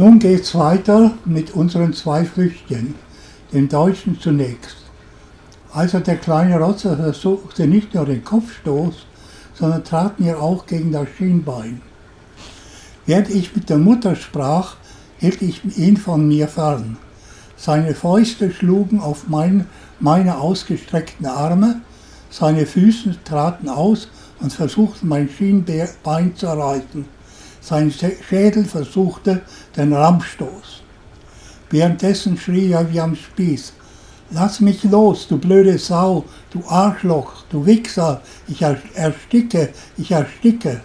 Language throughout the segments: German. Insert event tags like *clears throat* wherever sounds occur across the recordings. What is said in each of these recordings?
Nun geht's weiter mit unseren zwei Flüchtchen, den Deutschen zunächst. Also der kleine Rotzer versuchte nicht nur den Kopfstoß, sondern trat mir auch gegen das Schienbein. Während ich mit der Mutter sprach, hielt ich ihn von mir fern. Seine Fäuste schlugen auf mein, meine ausgestreckten Arme, seine Füße traten aus und versuchten mein Schienbein zu erreichen. Sein Schädel versuchte den Rammstoß. Währenddessen schrie er wie am Spieß. Lass mich los, du blöde Sau, du Arschloch, du Wichser, ich ersticke, ich ersticke.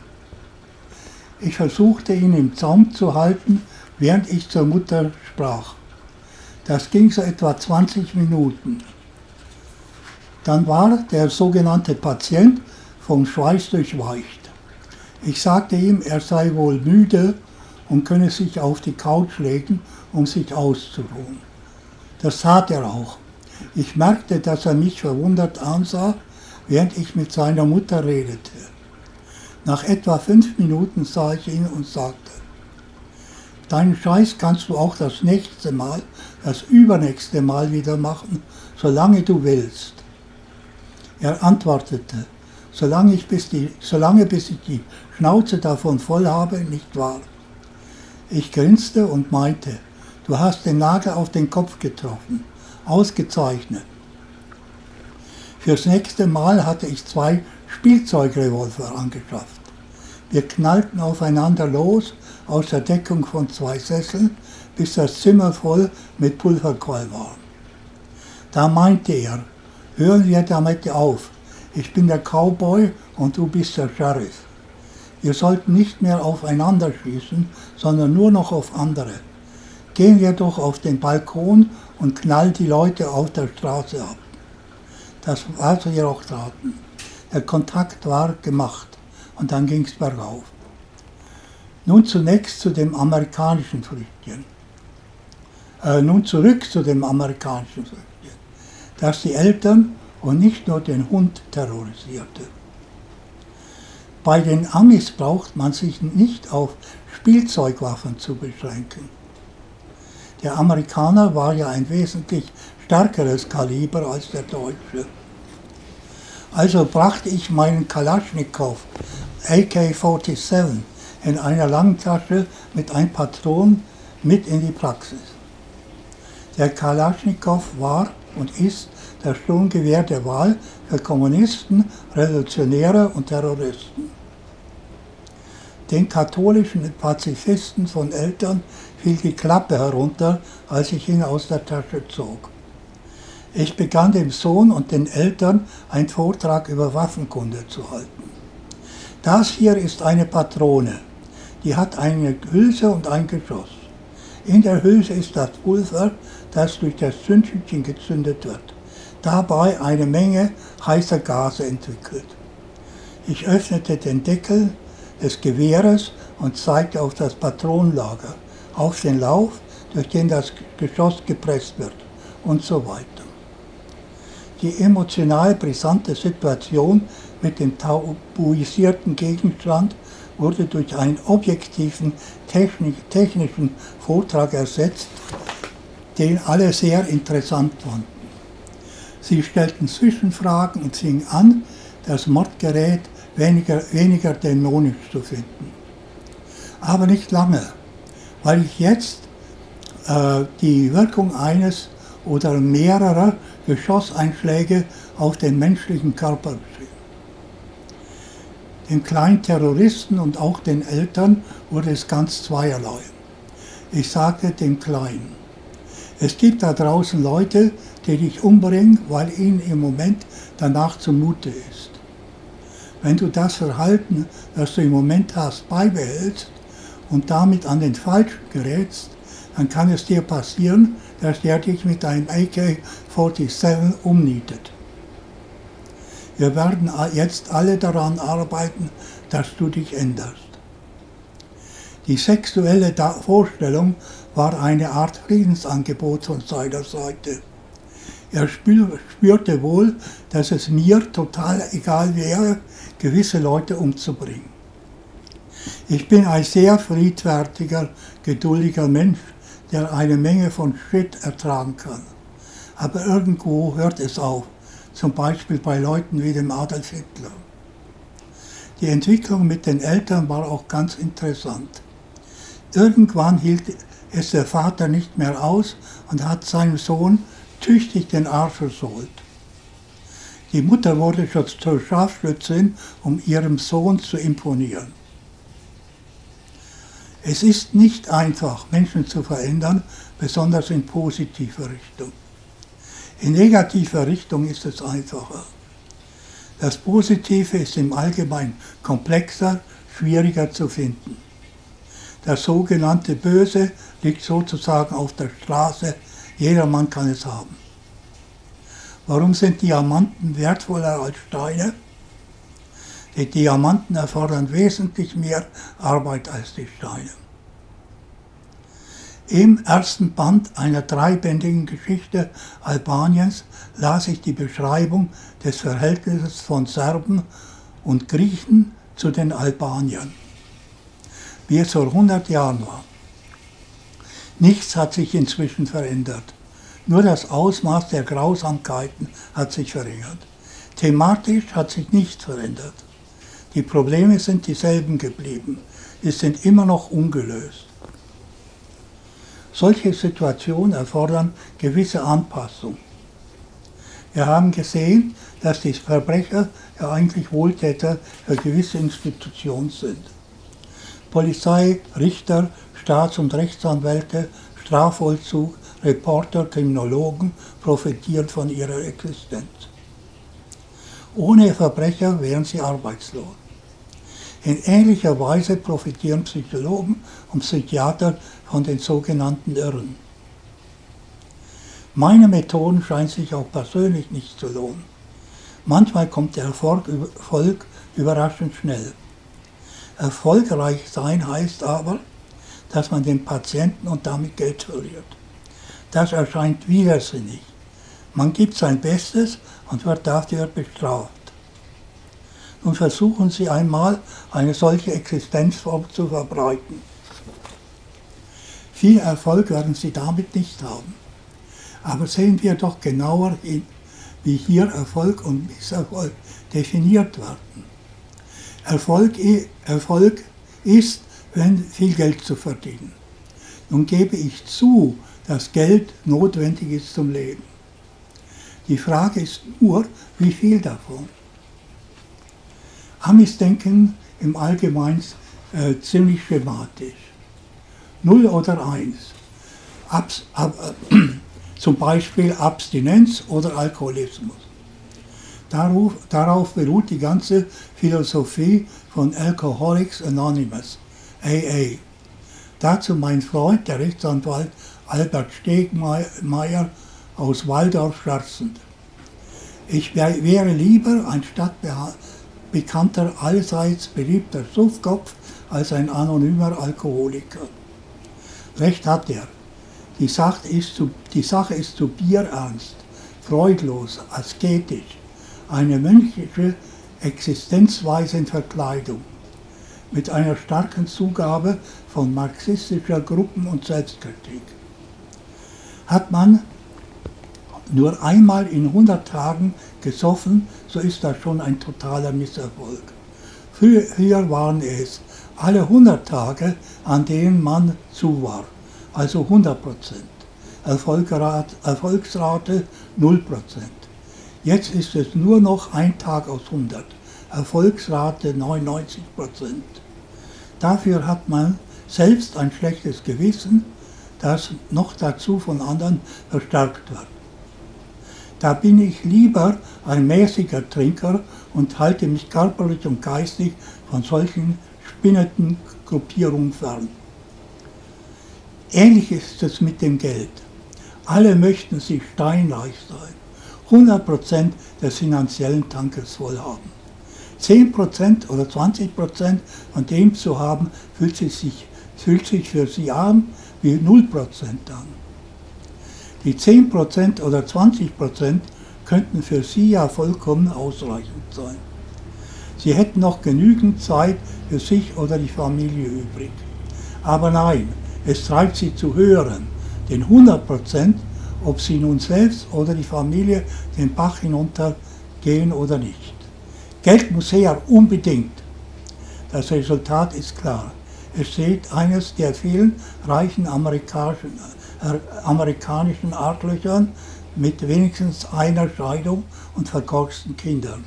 Ich versuchte ihn im Zaum zu halten, während ich zur Mutter sprach. Das ging so etwa 20 Minuten. Dann war der sogenannte Patient vom Schweiß durchweicht. Ich sagte ihm, er sei wohl müde und könne sich auf die Couch legen, um sich auszuruhen. Das tat er auch. Ich merkte, dass er mich verwundert ansah, während ich mit seiner Mutter redete. Nach etwa fünf Minuten sah ich ihn und sagte, deinen Scheiß kannst du auch das nächste Mal, das übernächste Mal wieder machen, solange du willst. Er antwortete, solange, ich bis die, solange bis ich die Schnauze davon voll habe, nicht wahr? Ich grinste und meinte, du hast den Nagel auf den Kopf getroffen. Ausgezeichnet. Fürs nächste Mal hatte ich zwei Spielzeugrevolver angeschafft. Wir knallten aufeinander los aus der Deckung von zwei Sesseln, bis das Zimmer voll mit Pulverquall war. Da meinte er, hören wir damit auf, ich bin der Cowboy und du bist der Sheriff. Wir sollten nicht mehr aufeinander schießen, sondern nur noch auf andere. Gehen wir doch auf den Balkon und knallen die Leute auf der Straße ab. Das, was wir auch taten. Der Kontakt war gemacht und dann ging es bergauf. Nun zunächst zu dem amerikanischen Flüchtling. Äh, nun zurück zu dem amerikanischen Flüchtling, das die Eltern und nicht nur den Hund terrorisierte. Bei den Amis braucht man sich nicht auf Spielzeugwaffen zu beschränken. Der Amerikaner war ja ein wesentlich stärkeres Kaliber als der Deutsche. Also brachte ich meinen Kalaschnikow AK-47 in einer Langtasche mit ein Patron mit in die Praxis. Der Kalaschnikow war und ist das Sturmgewehr der Wahl für Kommunisten, Revolutionäre und Terroristen. Den katholischen Pazifisten von Eltern fiel die Klappe herunter, als ich ihn aus der Tasche zog. Ich begann dem Sohn und den Eltern einen Vortrag über Waffenkunde zu halten. Das hier ist eine Patrone. Die hat eine Hülse und ein Geschoss. In der Hülse ist das Pulver, das durch das Zündschütchen gezündet wird dabei eine Menge heißer Gase entwickelt. Ich öffnete den Deckel des Gewehres und zeigte auf das Patronenlager, auf den Lauf, durch den das Geschoss gepresst wird und so weiter. Die emotional brisante Situation mit dem tabuisierten Gegenstand wurde durch einen objektiven technischen Vortrag ersetzt, den alle sehr interessant fanden. Sie stellten Zwischenfragen und fingen an, das Mordgerät weniger, weniger dämonisch zu finden. Aber nicht lange, weil ich jetzt äh, die Wirkung eines oder mehrerer Geschosseinschläge auf den menschlichen Körper beschrieb. Den kleinen Terroristen und auch den Eltern wurde es ganz zweierlei. Ich sagte dem Kleinen, es gibt da draußen Leute, die dich umbringen, weil ihnen im Moment danach zumute ist. Wenn du das Verhalten, das du im Moment hast, beibehältst und damit an den Falschen gerätst, dann kann es dir passieren, dass der dich mit einem AK-47 umnietet. Wir werden jetzt alle daran arbeiten, dass du dich änderst. Die sexuelle Vorstellung war eine Art Friedensangebot von seiner Seite. Er spürte wohl, dass es mir total egal wäre, gewisse Leute umzubringen. Ich bin ein sehr friedfertiger, geduldiger Mensch, der eine Menge von Shit ertragen kann. Aber irgendwo hört es auf, zum Beispiel bei Leuten wie dem Adolf Hitler. Die Entwicklung mit den Eltern war auch ganz interessant. Irgendwann hielt es der Vater nicht mehr aus und hat seinem Sohn tüchtig den Arsch versohlt. Die Mutter wurde schon zur Scharfschützin, um ihrem Sohn zu imponieren. Es ist nicht einfach, Menschen zu verändern, besonders in positive Richtung. In negativer Richtung ist es einfacher. Das Positive ist im Allgemeinen komplexer, schwieriger zu finden. Das sogenannte Böse liegt sozusagen auf der Straße, jedermann kann es haben. Warum sind Diamanten wertvoller als Steine? Die Diamanten erfordern wesentlich mehr Arbeit als die Steine. Im ersten Band einer dreibändigen Geschichte Albaniens las ich die Beschreibung des Verhältnisses von Serben und Griechen zu den Albaniern, wie es vor 100 Jahren war. Nichts hat sich inzwischen verändert. Nur das Ausmaß der Grausamkeiten hat sich verringert. Thematisch hat sich nichts verändert. Die Probleme sind dieselben geblieben. Sie sind immer noch ungelöst. Solche Situationen erfordern gewisse Anpassung. Wir haben gesehen, dass die Verbrecher ja eigentlich Wohltäter für gewisse Institutionen sind. Polizei, Richter, Staats- und Rechtsanwälte, Strafvollzug, Reporter, Kriminologen profitieren von ihrer Existenz. Ohne Verbrecher wären sie arbeitslos. In ähnlicher Weise profitieren Psychologen und Psychiater von den sogenannten Irren. Meine Methoden scheinen sich auch persönlich nicht zu lohnen. Manchmal kommt der Erfolg, überraschend schnell. Erfolgreich sein heißt aber, dass man den Patienten und damit Geld verliert. Das erscheint widersinnig. Man gibt sein Bestes und wird dafür bestraft und versuchen Sie einmal, eine solche Existenzform zu verbreiten. Viel Erfolg werden Sie damit nicht haben. Aber sehen wir doch genauer hin, wie hier Erfolg und Misserfolg definiert werden. Erfolg, Erfolg ist, wenn viel Geld zu verdienen. Nun gebe ich zu, dass Geld notwendig ist zum Leben. Die Frage ist nur, wie viel davon. Amis denken im Allgemeinen äh, ziemlich schematisch. Null oder eins. Abs, ab, äh, *clears throat* zum Beispiel Abstinenz oder Alkoholismus. Darauf, darauf beruht die ganze Philosophie von Alcoholics Anonymous, AA. Dazu mein Freund, der Rechtsanwalt Albert Stegmeier aus Waldorf-Scherzend. Ich wäre lieber ein Stadtbeamter bekannter, allseits beliebter Suffkopf als ein anonymer Alkoholiker. Recht hat er. Die Sache ist zu, die Sache ist zu bierernst, freudlos, asketisch, eine mönchische Existenzweise in Verkleidung, mit einer starken Zugabe von marxistischer Gruppen- und Selbstkritik. Hat man nur einmal in 100 Tagen gesoffen, so ist das schon ein totaler Misserfolg. Früher waren es alle 100 Tage, an denen man zu war, also 100 Prozent. Erfolgsrate 0 Prozent. Jetzt ist es nur noch ein Tag aus 100, Erfolgsrate 99 Prozent. Dafür hat man selbst ein schlechtes Gewissen, das noch dazu von anderen verstärkt wird. Da bin ich lieber ein mäßiger Trinker und halte mich körperlich und geistig von solchen spinnenden Gruppierungen fern. Ähnlich ist es mit dem Geld. Alle möchten sich steinreich sein, 100% des finanziellen Tankes voll haben. 10% oder 20% von dem zu haben, fühlt sich, fühlt sich für sie an wie 0% an. Die 10% oder 20% könnten für Sie ja vollkommen ausreichend sein. Sie hätten noch genügend Zeit für sich oder die Familie übrig. Aber nein, es treibt sie zu hören, den 100 Prozent, ob sie nun selbst oder die Familie den Bach hinuntergehen oder nicht. Geld muss her, unbedingt. Das Resultat ist klar. Es steht eines der vielen reichen amerikanischen, äh, amerikanischen Artlöchern mit wenigstens einer Scheidung und verkorksten Kindern.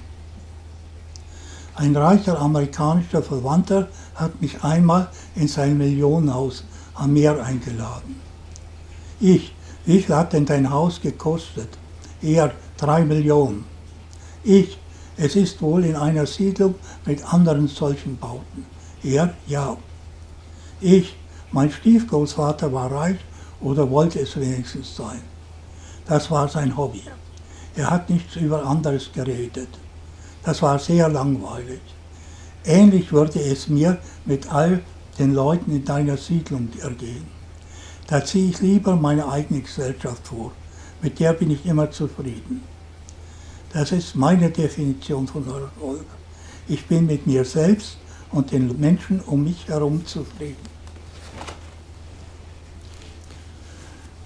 Ein reicher amerikanischer Verwandter hat mich einmal in sein Millionenhaus am Meer eingeladen. Ich, viel hat denn dein Haus gekostet? Er, drei Millionen. Ich, es ist wohl in einer Siedlung mit anderen solchen Bauten. Er, ja. Ich, mein Stiefgroßvater war reich oder wollte es wenigstens sein. Das war sein Hobby. Er hat nichts über anderes geredet. Das war sehr langweilig. Ähnlich würde es mir mit all den Leuten in deiner Siedlung ergehen. Da ziehe ich lieber meine eigene Gesellschaft vor. Mit der bin ich immer zufrieden. Das ist meine Definition von Erfolg. Ich bin mit mir selbst und den Menschen um mich herum zufrieden.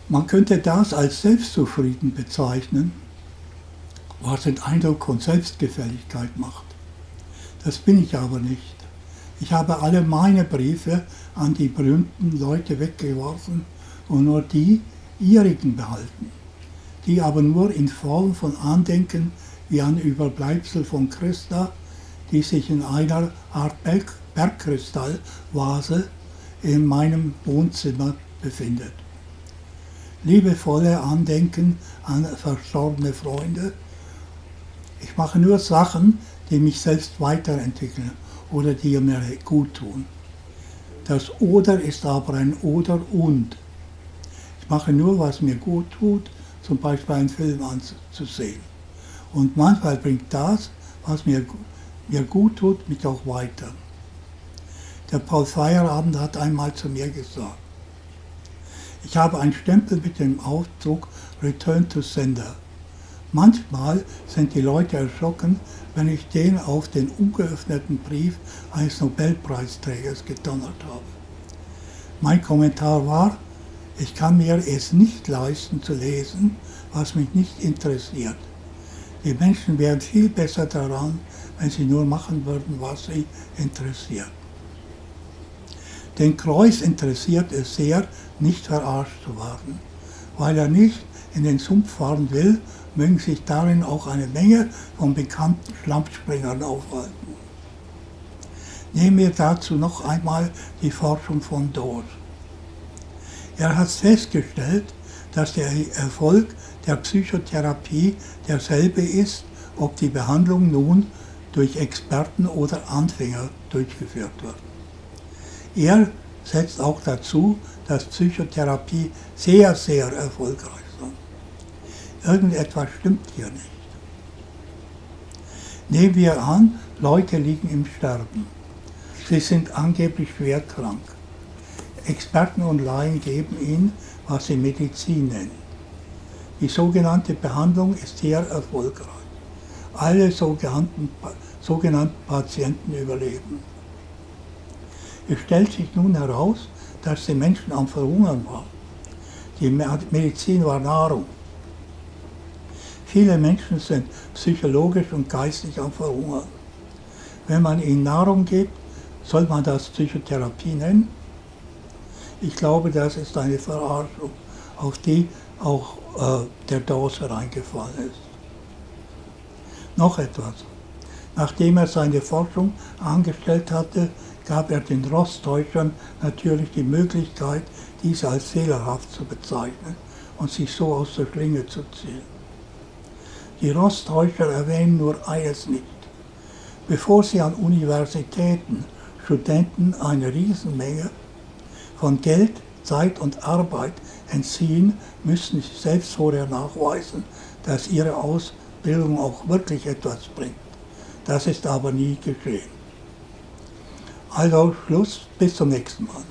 Man könnte das als selbstzufrieden bezeichnen, was den Eindruck von Selbstgefälligkeit macht. Das bin ich aber nicht. Ich habe alle meine Briefe an die berühmten Leute weggeworfen und nur die ihrigen behalten die aber nur in Form von Andenken wie ein Überbleibsel von Christa, die sich in einer Art Berg Bergkristallvase in meinem Wohnzimmer befindet. Liebevolle Andenken an verstorbene Freunde. Ich mache nur Sachen, die mich selbst weiterentwickeln oder die mir gut tun. Das Oder ist aber ein Oder und. Mache nur, was mir gut tut zum Beispiel einen Film anzusehen. Und manchmal bringt das, was mir, mir gut tut, mich auch weiter. Der Paul Feierabend hat einmal zu mir gesagt, ich habe einen Stempel mit dem Aufdruck Return to Sender. Manchmal sind die Leute erschrocken, wenn ich den auf den ungeöffneten Brief eines Nobelpreisträgers gedonnert habe. Mein Kommentar war, ich kann mir es nicht leisten zu lesen, was mich nicht interessiert. Die Menschen wären viel besser daran, wenn sie nur machen würden, was sie interessiert. Den Kreuz interessiert es sehr, nicht verarscht zu werden. Weil er nicht in den Sumpf fahren will, mögen sich darin auch eine Menge von bekannten Schlammspringern aufhalten. Nehmen wir dazu noch einmal die Forschung von Dawes. Er hat festgestellt, dass der Erfolg der Psychotherapie derselbe ist, ob die Behandlung nun durch Experten oder Anfänger durchgeführt wird. Er setzt auch dazu, dass Psychotherapie sehr, sehr erfolgreich ist. Irgendetwas stimmt hier nicht. Nehmen wir an, Leute liegen im Sterben. Sie sind angeblich schwer krank. Experten und Laien geben ihnen, was sie Medizin nennen. Die sogenannte Behandlung ist sehr erfolgreich. Alle sogenannten, sogenannten Patienten überleben. Es stellt sich nun heraus, dass die Menschen am Verhungern waren. Die Medizin war Nahrung. Viele Menschen sind psychologisch und geistig am Verhungern. Wenn man ihnen Nahrung gibt, soll man das Psychotherapie nennen? Ich glaube, das ist eine Verarschung, auf die auch äh, der Dawes hereingefallen ist. Noch etwas. Nachdem er seine Forschung angestellt hatte, gab er den Rosttäuschern natürlich die Möglichkeit, diese als fehlerhaft zu bezeichnen und sich so aus der Schlinge zu ziehen. Die Rosttäuscher erwähnen nur eines nicht. Bevor sie an Universitäten Studenten eine Riesenmenge von Geld, Zeit und Arbeit entziehen, müssen sie selbst vorher nachweisen, dass ihre Ausbildung auch wirklich etwas bringt. Das ist aber nie geschehen. Also Schluss, bis zum nächsten Mal.